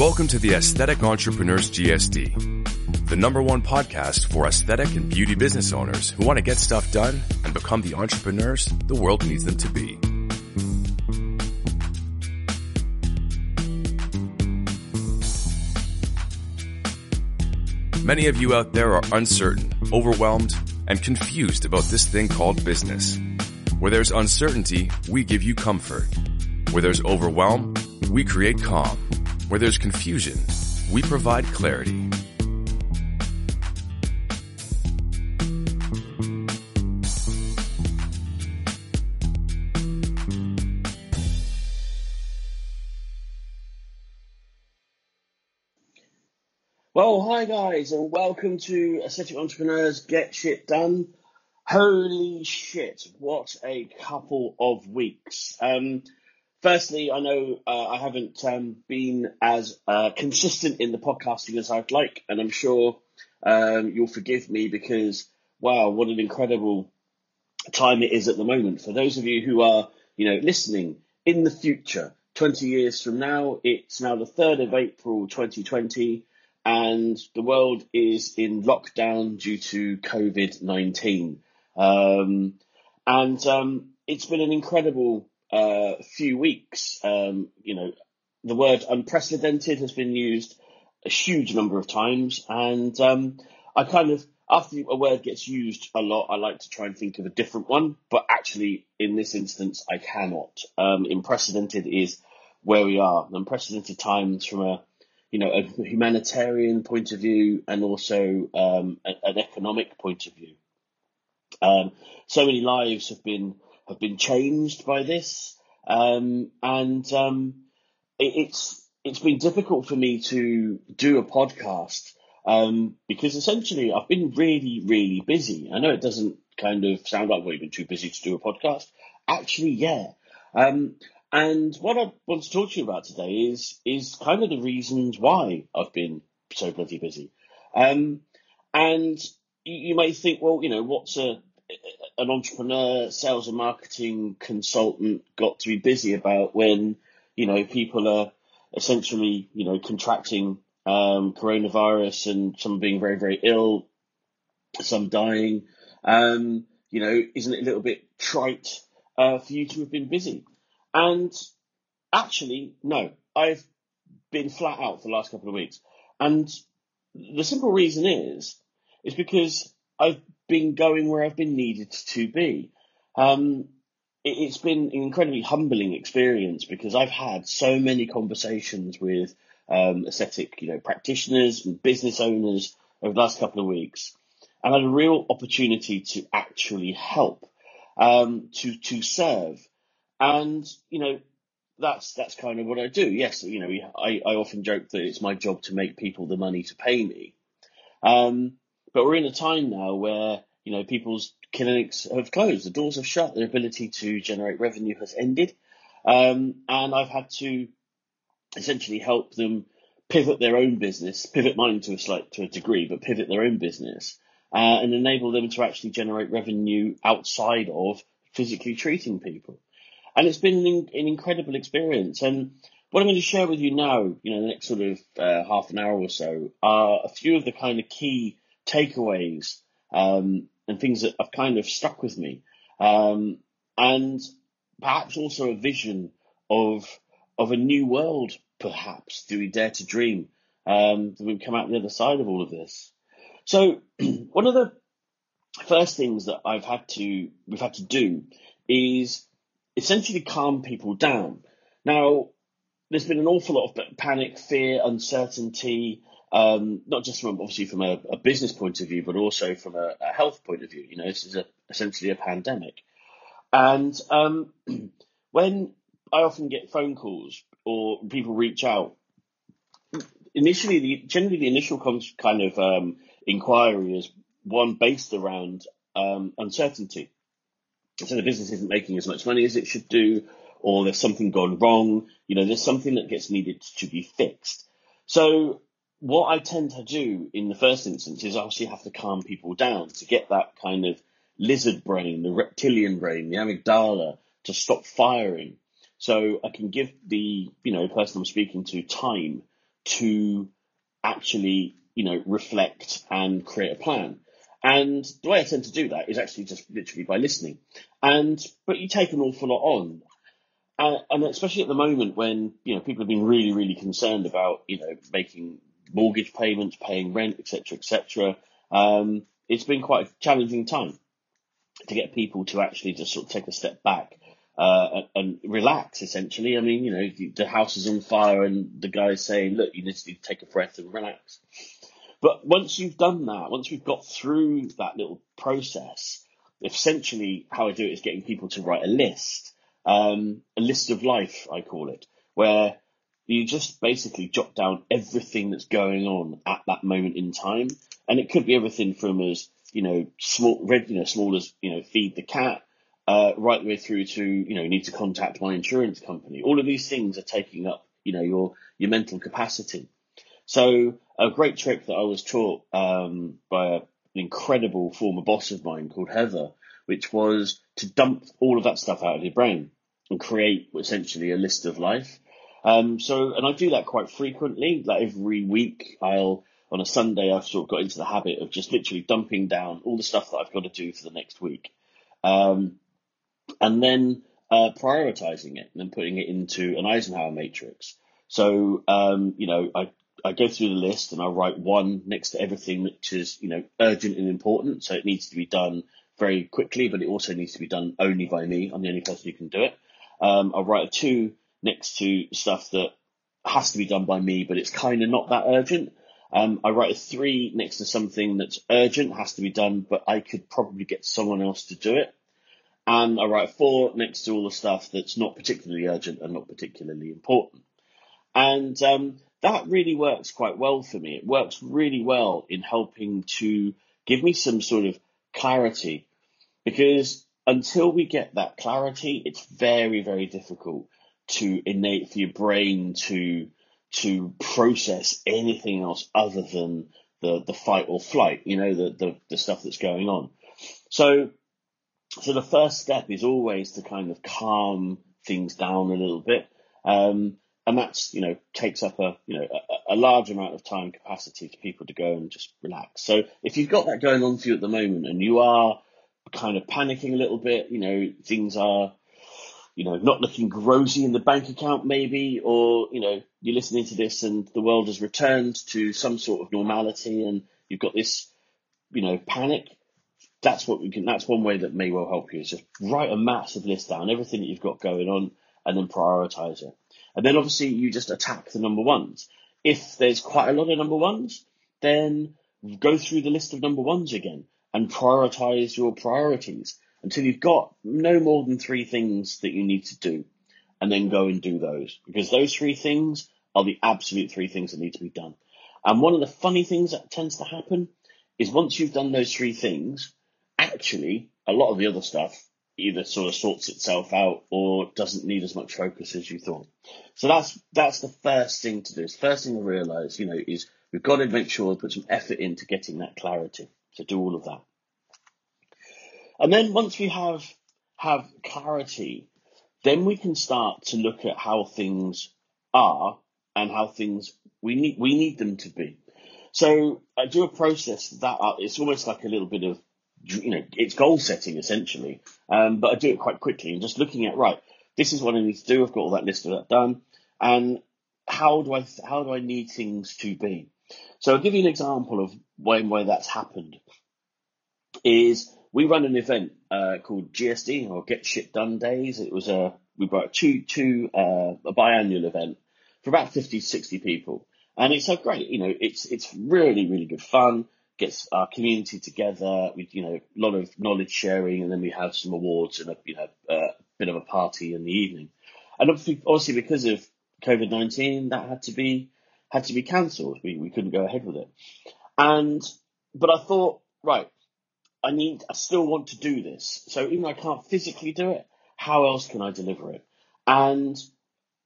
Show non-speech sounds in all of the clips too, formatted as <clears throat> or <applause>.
Welcome to the Aesthetic Entrepreneurs GSD, the number one podcast for aesthetic and beauty business owners who want to get stuff done and become the entrepreneurs the world needs them to be. Many of you out there are uncertain, overwhelmed, and confused about this thing called business. Where there's uncertainty, we give you comfort. Where there's overwhelm, we create calm. Where there's confusion, we provide clarity. Well, hi guys, and welcome to Aesthetic Entrepreneurs Get Shit Done. Holy shit, what a couple of weeks. Um, firstly, I know uh, I haven't um, been as uh, consistent in the podcasting as I'd like, and I'm sure um, you'll forgive me because, wow, what an incredible time it is at the moment. For those of you who are, you know, listening in the future, 20 years from now, it's now the 3rd of April 2020 and the world is in lockdown due to COVID 19. Um, and um, it's been an incredible uh, few weeks. Um, you know, the word unprecedented has been used a huge number of times, and um, I kind of after a word gets used a lot, I like to try and think of a different one. But actually, in this instance, I cannot. Um, unprecedented is where we are. Unprecedented times from a you know, a humanitarian point of view and also um, an economic point of view. Um, so many lives have been have been changed by this, um, and um, it, it's it's been difficult for me to do a podcast um, because essentially I've been really really busy. I know it doesn't kind of sound like we've been too busy to do a podcast. Actually, yeah. Um, and what I want to talk to you about today is is kind of the reasons why I've been so bloody busy. Um, and you, you may think, well, you know, what's a an entrepreneur, sales and marketing consultant got to be busy about when you know people are essentially you know contracting um, coronavirus and some being very very ill, some dying. Um, you know, isn't it a little bit trite uh, for you to have been busy? And actually, no, I've been flat out for the last couple of weeks. And the simple reason is, is because I've been going where I've been needed to be. Um, it, has been an incredibly humbling experience because I've had so many conversations with um, aesthetic, you know, practitioners and business owners over the last couple of weeks, and had a real opportunity to actually help, um, to to serve, and, you know, that's that's kind of what I do. Yes, you know, I, I often joke that it's my job to make people the money to pay me. Um, but we're in a time now where, you know, people's clinics have closed, the doors have shut, their ability to generate revenue has ended. Um, and I've had to essentially help them pivot their own business, pivot mine to a slight to a degree, but pivot their own business, uh, and enable them to actually generate revenue outside of physically treating people and it's been an, an, incredible experience. And what I'm going to share with you now, you know, the next sort of uh, half an hour or so, are a few of the kind of key takeaways um, and things that have kind of stuck with me, um, and perhaps also a vision of of a new world. Perhaps do we dare to dream um, that we've come out the other side of all of this? So, <clears throat> one of the first things that I've had to we've had to do is essentially calm people down. Now, there's been an awful lot of panic, fear, uncertainty, um, not just from obviously from a, a, business point of view, but also from a, a, health point of view. You know, this is a, essentially a pandemic. And um, <clears throat> when I often get phone calls or people reach out, initially, the, generally the initial kind of um, inquiry is one based around um, uncertainty so the business isn't making as much money as it should do, or there's something gone wrong, you know, there's something that gets needed to be fixed. So what I tend to do in the first instance is obviously have to calm people down to get that kind of lizard brain, the reptilian brain, the amygdala to stop firing. So I can give the, you know, person I'm speaking to time to actually, you know, reflect and create a plan. And the way I tend to do that is actually just literally by listening. And, but you take an awful lot on. Uh, and especially at the moment when, you know, people have been really, really concerned about, you know, making mortgage payments, paying rent, etc., etc. Um, it's been quite a challenging time to get people to actually just sort of take a step back uh, and, relax. Essentially, I mean, you know, the house is on fire, and the guy's saying, "Look, you need to take a breath and relax." But once you've done that, once we've got through that little process, essentially how I do it is getting people to write a list, um, a list of life, I call it, where you just basically jot down everything that's going on at that moment in time. And it could be everything from as, you know, small, red, you know, small as, you know, feed the cat, uh, right the way through to, you know, need to contact my insurance company. All of these things are taking up, you know, your, your mental capacity. So a great trick that I was taught um, by an incredible former boss of mine called Heather, which was to dump all of that stuff out of your brain and create essentially a list of life. Um, so, and I do that quite frequently. Like every week, I'll on a Sunday, I've sort of got into the habit of just literally dumping down all the stuff that I've got to do for the next week, um, and then uh, prioritizing it and then putting it into an Eisenhower matrix. So, um, you know, I I go through the list and I write one next to everything which is, you know, urgent and important. So it needs to be done very quickly, but it also needs to be done only by me. I'm the only person who can do it. Um, I'll write a two next to stuff that has to be done by me, but it's kind of not that urgent. Um, I write a three next to something that's urgent, has to be done, but I could probably get someone else to do it. And I write a four next to all the stuff that's not particularly urgent and not particularly important. And um, that really works quite well for me. It works really well in helping to give me some sort of clarity because until we get that clarity, it's very, very difficult to innate for your brain to to process anything else other than the, the fight or flight, you know, the, the, the stuff that's going on. So so the first step is always to kind of calm things down a little bit. Um, and that's you know takes up a you know a, a, large amount of time capacity for people to go and just relax. So if you've got that going on for you at the moment and you are kind of panicking a little bit, you know things are you know not looking rosy in the bank account maybe, or you know you're listening to this and the world has returned to some sort of normality and you've got this you know panic. That's what we can. That's one way that may well help you is just write a massive list down everything that you've got going on and then prioritize it. And then obviously you just attack the number ones. If there's quite a lot of number ones, then go through the list of number ones again and prioritize your priorities until you've got no more than three things that you need to do and then go and do those because those three things are the absolute three things that need to be done. And one of the funny things that tends to happen is once you've done those three things, actually a lot of the other stuff either sort of sorts itself out or doesn't need as much focus as you thought. So that's that's the first thing to do. The first thing to realise, you know, is we've got to make sure we put some effort into getting that clarity. So do all of that. And then once we have have clarity, then we can start to look at how things are and how things we need we need them to be. So I do a process that uh, it's almost like a little bit of you know, it's goal setting essentially. Um, but I do it quite quickly and just looking at, right, this is what I need to do. I've got all that list of that done. And how do I, how do I need things to be? So I'll give you an example of when, where that's happened is we run an event, uh, called GSD or Get Shit Done Days. It was a, we brought two, two, uh, a biannual event for about 50, 60 people. And it's so great, you know, it's, it's really, really good fun gets our community together with you know a lot of knowledge sharing, and then we have some awards and a you know a bit of a party in the evening. And obviously, obviously because of COVID nineteen, that had to be had to be cancelled. We we couldn't go ahead with it. And but I thought, right, I need, I still want to do this. So even though I can't physically do it, how else can I deliver it? And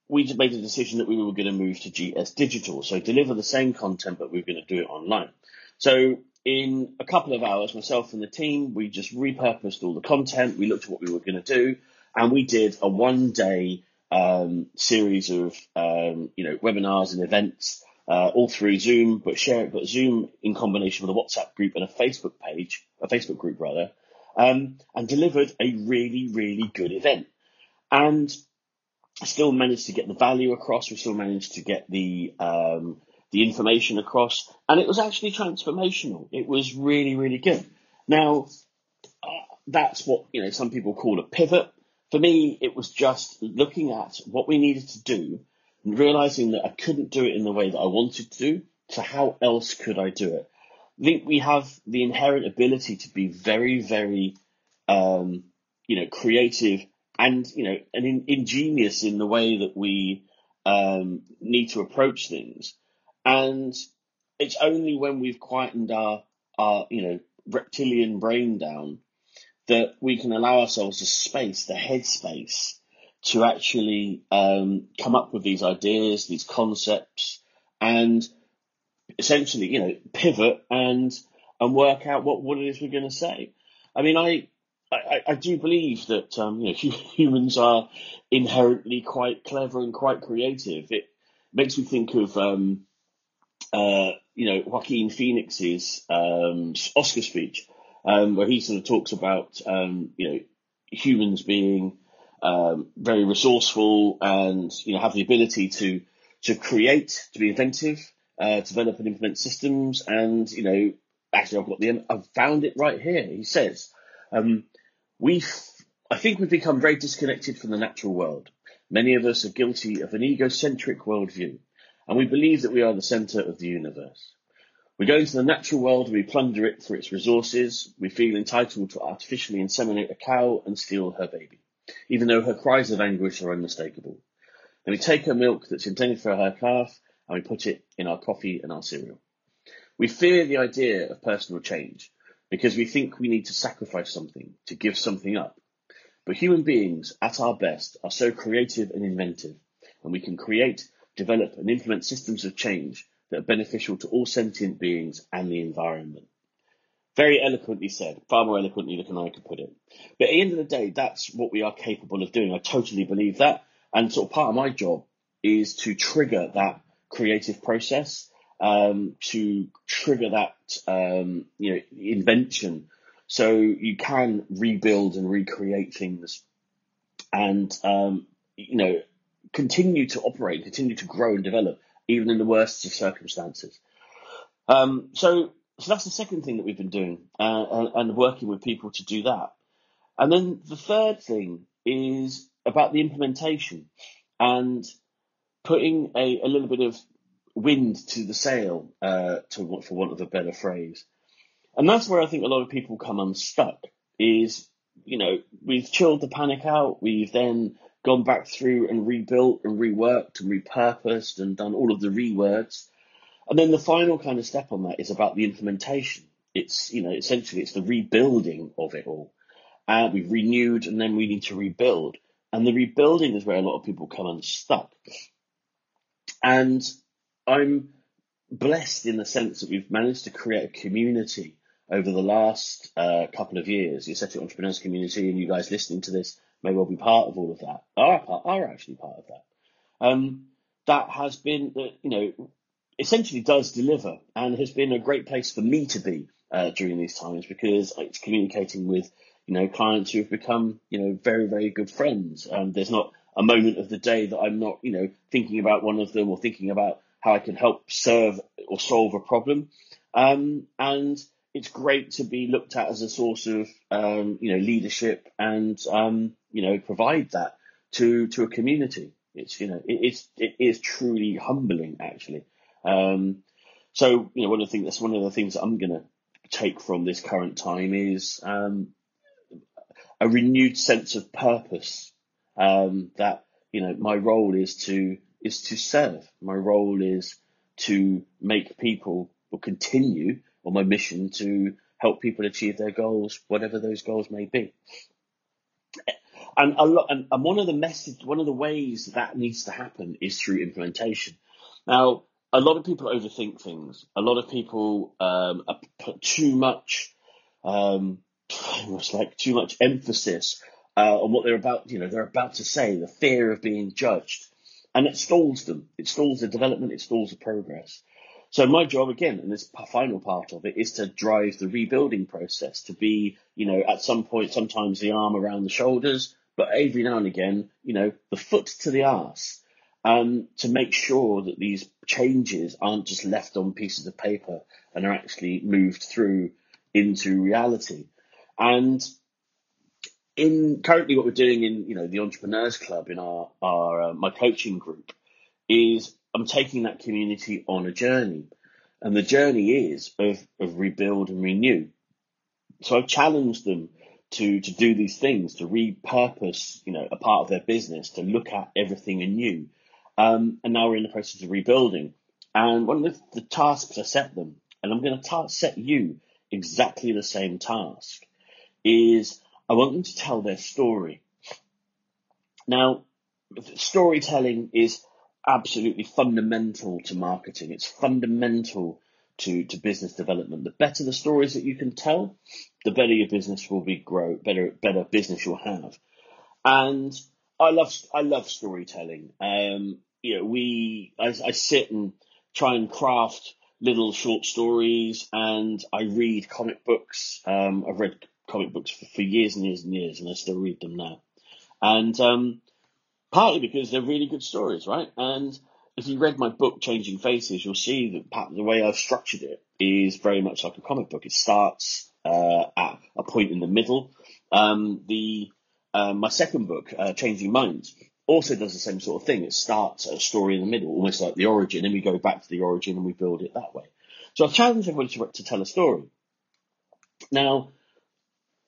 we just made a decision that we were going to move to GS Digital. So deliver the same content, but we are going to do it online. So in a couple of hours, myself and the team, we just repurposed all the content. We looked at what we were going to do, and we did a one day um, series of um, you know webinars and events uh, all through Zoom, but share but Zoom in combination with a WhatsApp group and a Facebook page, a Facebook group rather, um, and delivered a really, really good event. And still managed to get the value across. We still managed to get the um, the information across, and it was actually transformational. It was really, really good. Now, uh, that's what you know some people call a pivot. For me, it was just looking at what we needed to do realizing that I couldn't do it in the way that I wanted to. So how else could I do it? I think we have the inherent ability to be very, very, um, you know, creative and you know, and in, ingenious in the way that we um, need to approach things. And it's only when we've quietened our, our, you know, reptilian brain down that we can allow ourselves the space, the headspace, to actually um, come up with these ideas, these concepts, and essentially, you know, pivot and and work out what, what it is we're going to say. I mean, I, I, I do believe that um, you know <laughs> humans are inherently quite clever and quite creative. It makes me think of um, uh, you know Joaquin Phoenix's um, Oscar speech, um, where he sort of talks about um, you know humans being um, very resourceful and you know have the ability to to create, to be inventive, uh, develop and implement systems, and you know actually I've got the I've found it right here. He says um, we I think we've become very disconnected from the natural world. Many of us are guilty of an egocentric worldview, and we believe that we are the center of the universe. We go into the natural world and we plunder it for its resources. We feel entitled to artificially inseminate a cow and steal her baby even though her cries of anguish are unmistakable. Then we take her milk that's intended for her calf and we put it in our coffee and our cereal. We fear the idea of personal change because we think we need to sacrifice something, to give something up. But human beings, at our best, are so creative and inventive, and we can create, develop, and implement systems of change that are beneficial to all sentient beings and the environment. Very eloquently said, far more eloquently than I could put it. But at the end of the day, that's what we are capable of doing. I totally believe that. And sort of part of my job is to trigger that creative process, um, to trigger that, um, you know, invention. So you can rebuild and recreate things and, um, you know, continue to operate, continue to grow and develop, even in the worst of circumstances. Um, so so that's the second thing that we've been doing uh, and, and working with people to do that. And then the third thing is about the implementation and putting a, a little bit of wind to the sail, uh, to for want of a better phrase. And that's where I think a lot of people come unstuck. Is you know we've chilled the panic out, we've then gone back through and rebuilt and reworked and repurposed and done all of the rewords, and then the final kind of step on that is about the implementation. It's, you know, essentially it's the rebuilding of it all. Uh, we've renewed and then we need to rebuild. And the rebuilding is where a lot of people come unstuck. And I'm blessed in the sense that we've managed to create a community over the last uh, couple of years. The Aesthetic Entrepreneurs community and you guys listening to this may well be part of all of that, are, part, are actually part of that. Um, that has been, you know, essentially does deliver and has been a great place for me to be uh, during these times because it's communicating with you know clients who have become you know very very good friends. And there's not a moment of the day that I'm not you know thinking about one of them or thinking about how I can help serve or solve a problem. Um, and it's great to be looked at as a source of um, you know leadership and um, you know provide that to to a community. It's you know it, it's it is truly humbling actually um, so, you know, one of the things that's one of the things that I'm going to take from this current time is um, a renewed sense of purpose. Um, that you know, my role is to is to serve. My role is to make people or continue on my mission to help people achieve their goals, whatever those goals may be. And a lot, and, and one of the message, one of the ways that needs to happen is through implementation. Now, a lot of people overthink things. A lot of people um, put too much, um, <sighs> almost like too much emphasis uh, on what they're about. You know, they're about to say. The fear of being judged, and it stalls them. It stalls the development. It stalls the progress. So my job again, and this final part of it, is to drive the rebuilding process. To be, you know, at some point, sometimes the arm around the shoulders, but every now and again, you know, the foot to the arse. Um, to make sure that these changes aren't just left on pieces of paper and are actually moved through into reality. And in currently what we're doing in you know the entrepreneurs club in our our uh, my coaching group is I'm taking that community on a journey, and the journey is of of rebuild and renew. So I've challenged them to to do these things, to repurpose you know a part of their business, to look at everything anew. Um, and now we're in the process of rebuilding. And one of the, the tasks I set them, and I'm going to ta- set you exactly the same task, is I want them to tell their story. Now, storytelling is absolutely fundamental to marketing. It's fundamental to, to business development. The better the stories that you can tell, the better your business will be grow, better better business you'll have. And I love I love storytelling. Um, you know, we I, I sit and try and craft little short stories, and I read comic books. Um, I've read comic books for, for years and years and years, and I still read them now. And um, partly because they're really good stories, right? And if you read my book, Changing Faces, you'll see that the way I've structured it is very much like a comic book. It starts uh, at a point in the middle. Um, the uh, my second book, uh, Changing Minds, also does the same sort of thing. It starts a story in the middle, almost like the origin, and we go back to the origin and we build it that way. So I've challenged everybody to, to tell a story. Now,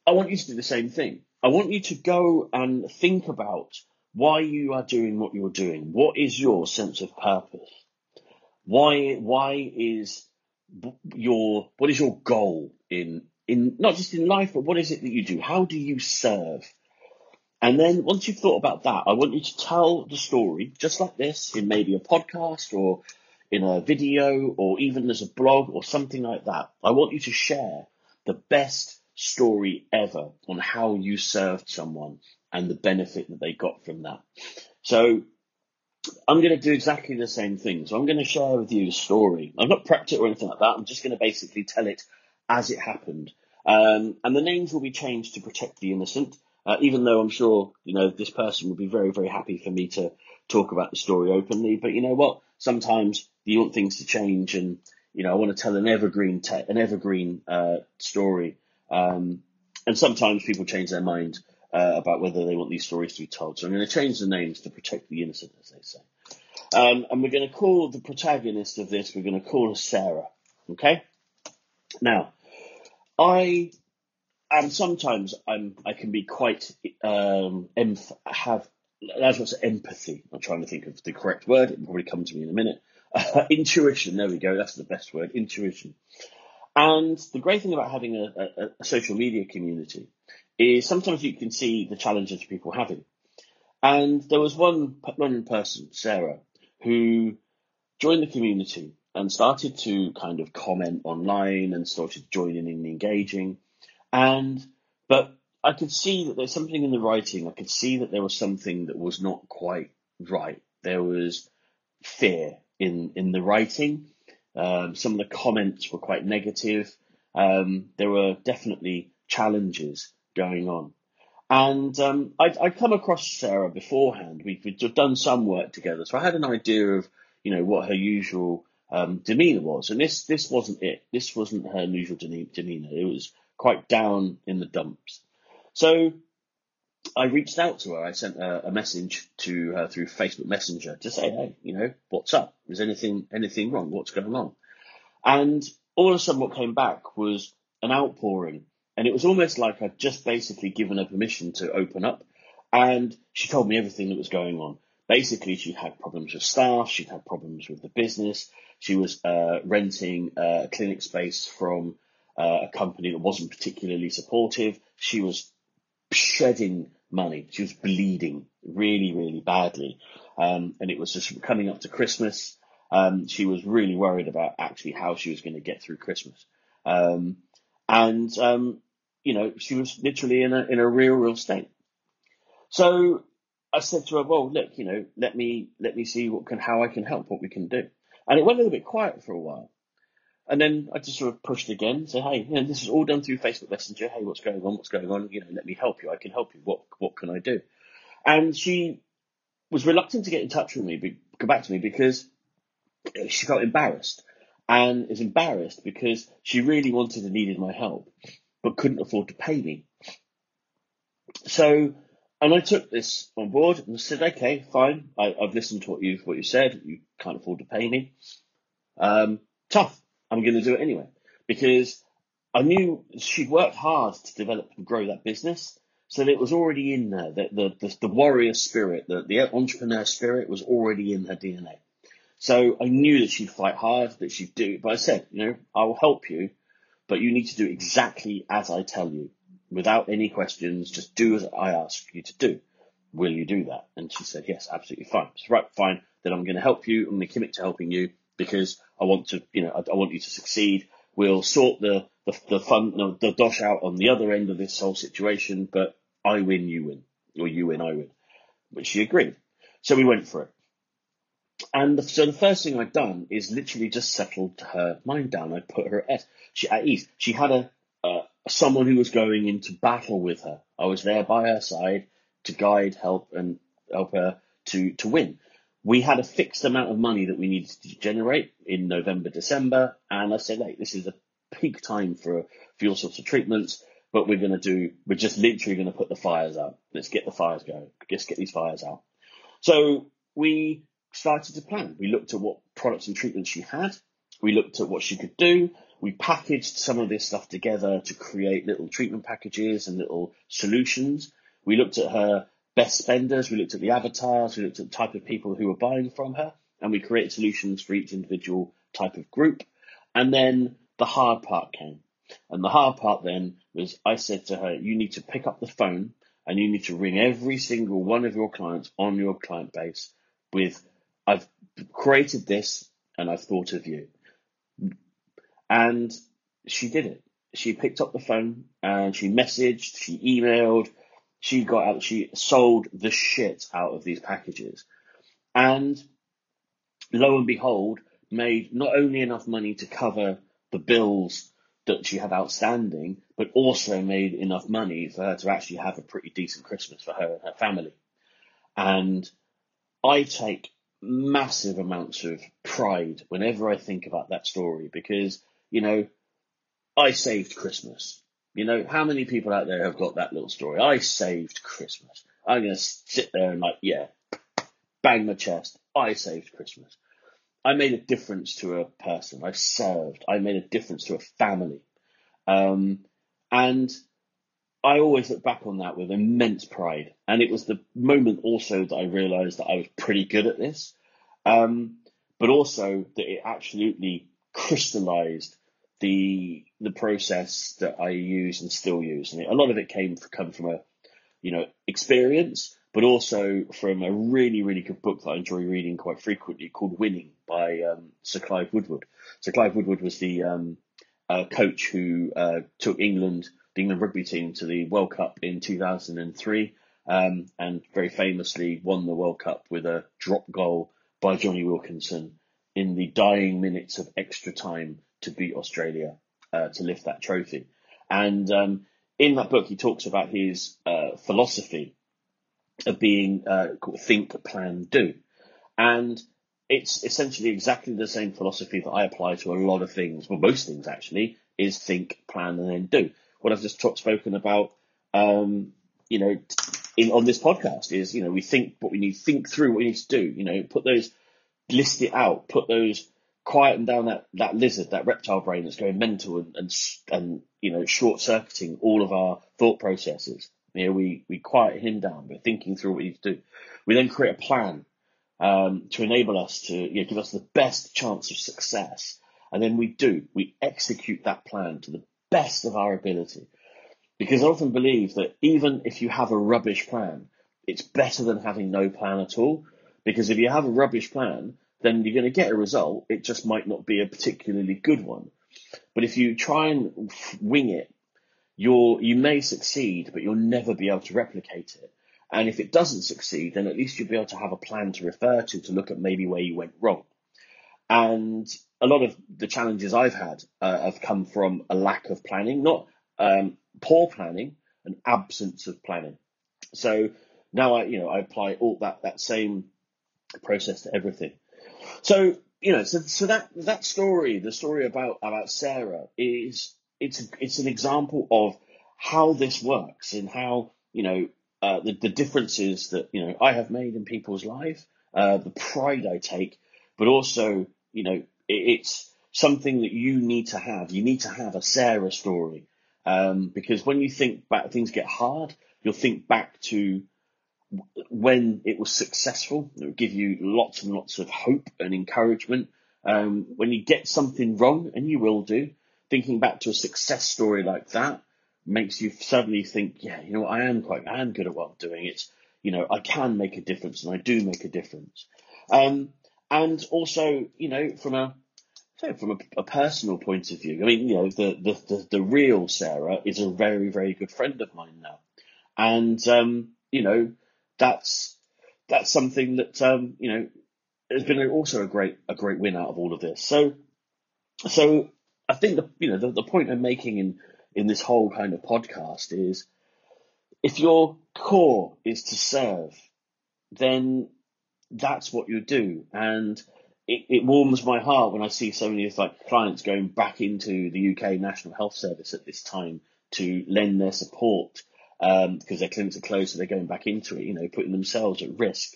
I want you to do the same thing. I want you to go and think about why you are doing what you're doing. What is your sense of purpose? Why, why is your, what is your goal in, in, not just in life, but what is it that you do? How do you serve? And then once you've thought about that, I want you to tell the story just like this in maybe a podcast or in a video or even as a blog or something like that. I want you to share the best story ever on how you served someone and the benefit that they got from that. So I'm going to do exactly the same thing. So I'm going to share with you a story. I've not prepped it or anything like that. I'm just going to basically tell it as it happened. Um, and the names will be changed to protect the innocent. Uh, even though I'm sure, you know, this person would be very, very happy for me to talk about the story openly. But you know what? Sometimes you want things to change and, you know, I want to tell an evergreen, te- an evergreen, uh, story um, and sometimes people change their mind uh, about whether they want these stories to be told. So I'm going to change the names to protect the innocent, as they say. Um, and we're going to call the protagonist of this, we're going to call her Sarah. Okay? Now, I am sometimes I'm I can be quite um emph- have that's what's empathy. I'm trying to think of the correct word. It will probably come to me in a minute. Uh, <laughs> intuition. There we go. That's the best word. Intuition. And the great thing about having a, a, a social media community is sometimes you can see the challenges people having. And there was one, one person, Sarah, who joined the community and started to kind of comment online and started joining and engaging. And, but I could see that there's something in the writing. I could see that there was something that was not quite right. There was fear in, in the writing. Um, some of the comments were quite negative. Um, there were definitely challenges going on. And um, I'd, I'd, come across Sarah beforehand. We'd, we'd, done some work together, so I had an idea of, you know, what her usual um, demeanour was. And this this wasn't it. This wasn't her usual demeanour. It was quite down in the dumps. So I reached out to her. I sent a, a, message to her through Facebook Messenger to say, hey, you know, what's up? Is anything anything wrong? What's going on? And all of a sudden, what came back was an outpouring, and it was almost like I'd just basically given her permission to open up, and she told me everything that was going on. Basically, she had problems with staff. She'd had problems with the business. She was uh, renting a clinic space from uh, a company that wasn't particularly supportive. She was shedding money. She was bleeding really, really badly. Um, and it was just coming up to Christmas. Um, she was really worried about actually how she was going to get through Christmas. Um, and, um, you know, she was literally in a, in a real, real state. So I said to her, well, look, you know, let me, let me see what can, how I can help, what we can do. And it went a little bit quiet for a while. And then I just sort of pushed again, say, hey, you know, this is all done through Facebook Messenger. Hey, what's going on? What's going on? You know, let me help you. I can help you. What, what can I do? And she was reluctant to get in touch with me, go back to me because she felt embarrassed and is embarrassed because she really wanted and needed my help, but couldn't afford to pay me. So, and I took this on board and said, okay, fine. I, have listened to what you've, what you said. You can't afford to pay me. Um, tough. I'm going to do it anyway because I knew she'd worked hard to develop and grow that business. So it was already in there. The, the, the, the warrior spirit, the, the entrepreneur spirit was already in her DNA. So I knew that she'd fight hard, that she'd do it. But I said, you know, I will help you, but you need to do exactly as I tell you without any questions. Just do as I ask you to do. Will you do that? And she said, yes, absolutely fine. So, right, fine. Then I'm going to help you. I'm going to commit to helping you because I want to, you know, I, I want you to succeed. We'll sort the, the, the fun, no, the dosh out on the other end of this whole situation, but I win, you win, or you win, I win. which she agreed. So we went for it. And the, so the first thing I'd done is literally just settled her mind down. I put her at, she, at ease. She had a, uh, someone who was going into battle with her. I was there by her side to guide, help, and help her to, to win we had a fixed amount of money that we needed to generate in November, December, and I said, hey, this is a peak time for for sorts of treatments, but we're going to do, we're just literally going to put the fires out. Let's get the fires going. Let's get these fires out. So we started to plan. We looked at what products and treatments she had. We looked at what she could do. We packaged some of this stuff together to create little treatment packages and little solutions. We looked at her best spenders, we looked at the avatars, we looked at the type of people who were buying from her, and we created solutions for each individual type of group. And then the hard part came. And the hard part then was I said to her, you need to pick up the phone and you need to ring every single one of your clients on your client base with, I've created this and I've thought of you. And she did it. She picked up the phone and she messaged, she emailed, she got out, she sold the shit out of these packages. And lo and behold, made not only enough money to cover the bills that she had outstanding, but also made enough money for her to actually have a pretty decent Christmas for her and her family. And I take massive amounts of pride whenever I think about that story because, you know, I saved Christmas. You know, how many people out there have got that little story? I saved Christmas. I'm going to sit there and like, yeah, bang my chest. I saved Christmas. I made a difference to a person. I served. I made a difference to a family. Um, and I always look back on that with immense pride. And it was the moment also that I realized that I was pretty good at this. Um, but also that it absolutely crystallized the the process that I use and still use, and a lot of it came come from a you know experience, but also from a really really good book that I enjoy reading quite frequently called Winning by um, Sir Clive Woodward. Sir Clive Woodward was the um, uh, coach who uh, took England the England rugby team to the World Cup in 2003, um, and very famously won the World Cup with a drop goal by Jonny Wilkinson in the dying minutes of extra time to beat Australia uh, to lift that trophy. And um, in that book, he talks about his uh, philosophy of being uh, called think, plan, do. And it's essentially exactly the same philosophy that I apply to a lot of things, well, most things actually, is think, plan, and then do. What I've just spoken about, um, you know, in, on this podcast is, you know, we think what we need, think through what we need to do, you know, put those, list it out, put those quieten down that, that lizard, that reptile brain that's going mental and, and, and you know, short circuiting all of our thought processes. You know, we, we quiet him down. We're thinking through what we need to do. We then create a plan, um, to enable us to, you know, give us the best chance of success. And then we do, we execute that plan to the best of our ability. Because I often believe that even if you have a rubbish plan, it's better than having no plan at all. Because if you have a rubbish plan, then you're going to get a result. It just might not be a particularly good one. But if you try and wing it, you're, you may succeed, but you'll never be able to replicate it. And if it doesn't succeed, then at least you'll be able to have a plan to refer to to look at maybe where you went wrong. And a lot of the challenges I've had uh, have come from a lack of planning, not um, poor planning, an absence of planning. So now I, you know, I apply all that that same process to everything. So you know, so so that that story, the story about about Sarah, is it's it's an example of how this works and how you know uh, the the differences that you know I have made in people's life, uh, the pride I take, but also you know it, it's something that you need to have. You need to have a Sarah story um, because when you think back, things get hard. You'll think back to when it was successful. It would give you lots and lots of hope and encouragement. Um, when you get something wrong, and you will do, thinking back to a success story like that makes you suddenly think, yeah, you know, I am quite, I am good at what I'm doing. It's, you know, I can make a difference, and I do make a difference. Um, and also, you know, from a so from a, a, personal point of view, I mean, you know, the, the, the, the, real Sarah is a very, very good friend of mine now. And, um, you know, that's, that's something that, um, you know, has been also a great, a great win out of all of this. So, so I think the, you know, the, the point I'm making in, in this whole kind of podcast is if your core is to serve, then that's what you do. And, it, it warms my heart when I see so many of like clients going back into the UK National Health Service at this time to lend their support um, because their clinics are closed, so they're going back into it. You know, putting themselves at risk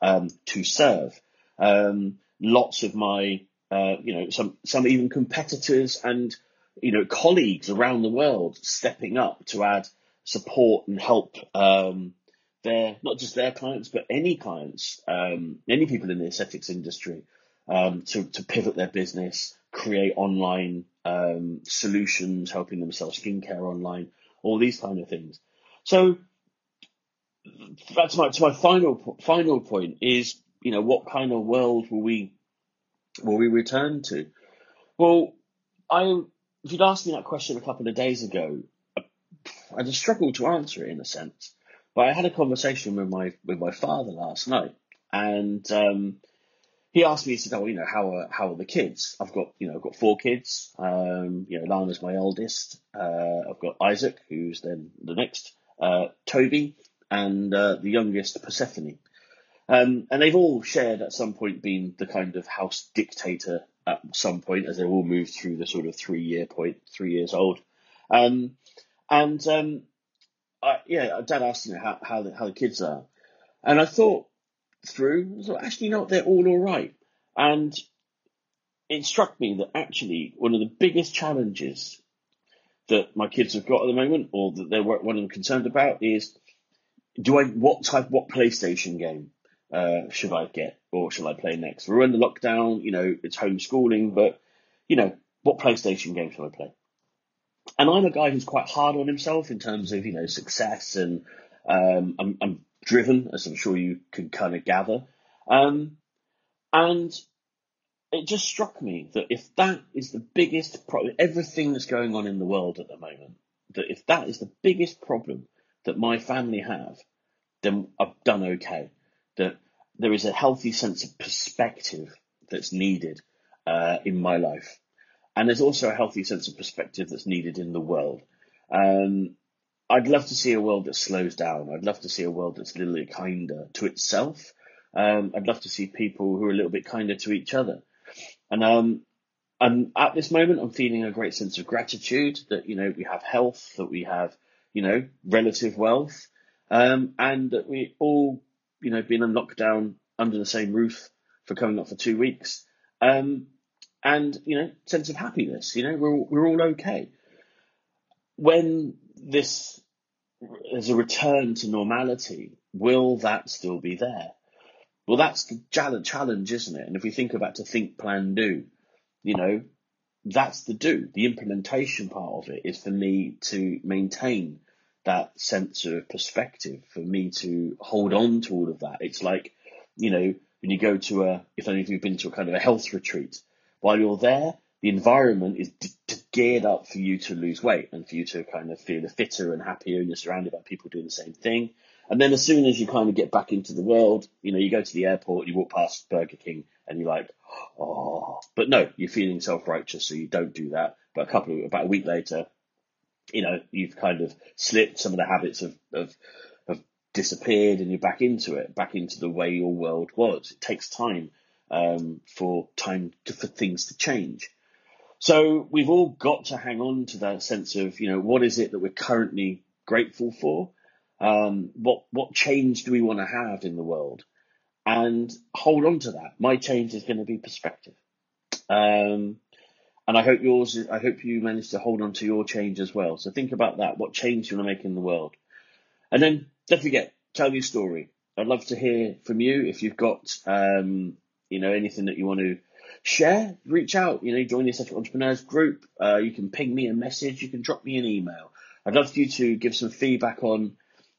um, to serve. Um, lots of my, uh, you know, some some even competitors and you know colleagues around the world stepping up to add support and help um, their not just their clients but any clients, um, any people in the aesthetics industry um, to, to pivot their business, create online solutions, helping them sell skincare online, all these kind of things. So that's my to my final final point is you know what kind of world will we will we return to? Well, I if you'd asked me that question a couple of days ago, I just struggled to answer it in a sense. But I had a conversation with my with my father last night, and um, he asked me, he said, "Oh, you know, how are how are the kids? I've got, you know, I've got four kids. Um, you know, Lana's my eldest. Uh, I've got Isaac, who's then the next, Toby, and uh, the youngest, Persephone. Um, and they've all shared at some point been the kind of house dictator at some point, as they all moved through the sort of three year point, three years old. Um, and um, I, yeah, Dad asked, know, how how the, how the kids are, and I thought through. So actually, know, they're all all right. And it struck me that actually one of the biggest challenges that my kids have got at the moment, or that they're one of them concerned about, is do I what type what PlayStation game uh, should I get or shall I play next? We're in the lockdown, you know, it's homeschooling, but you know, what PlayStation game shall I play? And I'm a guy who's quite hard on himself in terms of you know success, and um, I'm, I'm driven, as I'm sure you can kind of gather. Um, and it just struck me that if that is the biggest problem, everything that's going on in the world at the moment, that if that is the biggest problem that my family have, then I've done okay. That there is a healthy sense of perspective that's needed uh, in my life. And there's also a healthy sense of perspective that's needed in the world. Um, I'd love to see a world that slows down. I'd love to see a world that's a little bit kinder to itself. Um, I'd love to see people who are a little bit kinder to each other. And um, and at this moment, I'm feeling a great sense of gratitude that you know we have health, that we have you know relative wealth, um, and that we all you know been in lockdown under the same roof for coming up for two weeks. Um, and you know sense of happiness. You know we're we're all okay. When this as a return to normality, will that still be there? Well, that's the challenge, isn't it? And if we think about to think, plan, do, you know, that's the do. The implementation part of it is for me to maintain that sense of perspective, for me to hold on to all of that. It's like, you know, when you go to a, if any of you've been to a kind of a health retreat, while you're there, the environment is d- d- geared up for you to lose weight and for you to kind of feel fitter and happier and you're surrounded by people doing the same thing. And then as soon as you kind of get back into the world, you know, you go to the airport, you walk past Burger King, and you're like, oh, but no, you're feeling self righteous, so you don't do that. But a couple of about a week later, you know, you've kind of slipped. Some of the habits have, have, have disappeared, and you're back into it, back into the way your world was. It takes time um, for time to, for things to change. So we've all got to hang on to that sense of, you know, what is it that we're currently grateful for? Um, what what change do we want to have in the world? And hold on to that. My change is going to be perspective. Um, and I hope yours. I hope you manage to hold on to your change as well. So think about that. What change you want to make in the world, and then don't forget, tell your story. I'd love to hear from you if you've got, um, you know, anything that you want to share. Reach out. You know, join the Eccentric Entrepreneurs group. Uh, you can ping me a message. You can drop me an email. I'd love for you to give some feedback on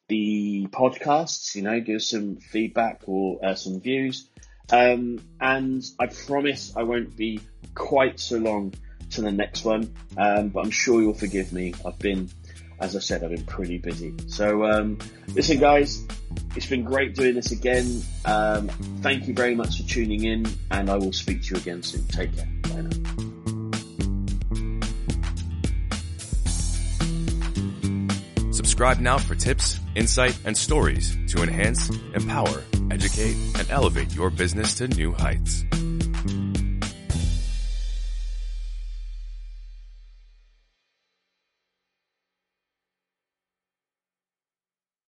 the podcasts. You know, give some feedback or uh, some views. Um, and I promise I won't be quite so long to the next one, um, but I'm sure you'll forgive me. I've been, as I said, I've been pretty busy. So, um, listen, guys, it's been great doing this again. Um, thank you very much for tuning in, and I will speak to you again soon. Take care. Bye now. Subscribe now for tips, insight, and stories to enhance, empower, educate, and elevate your business to new heights.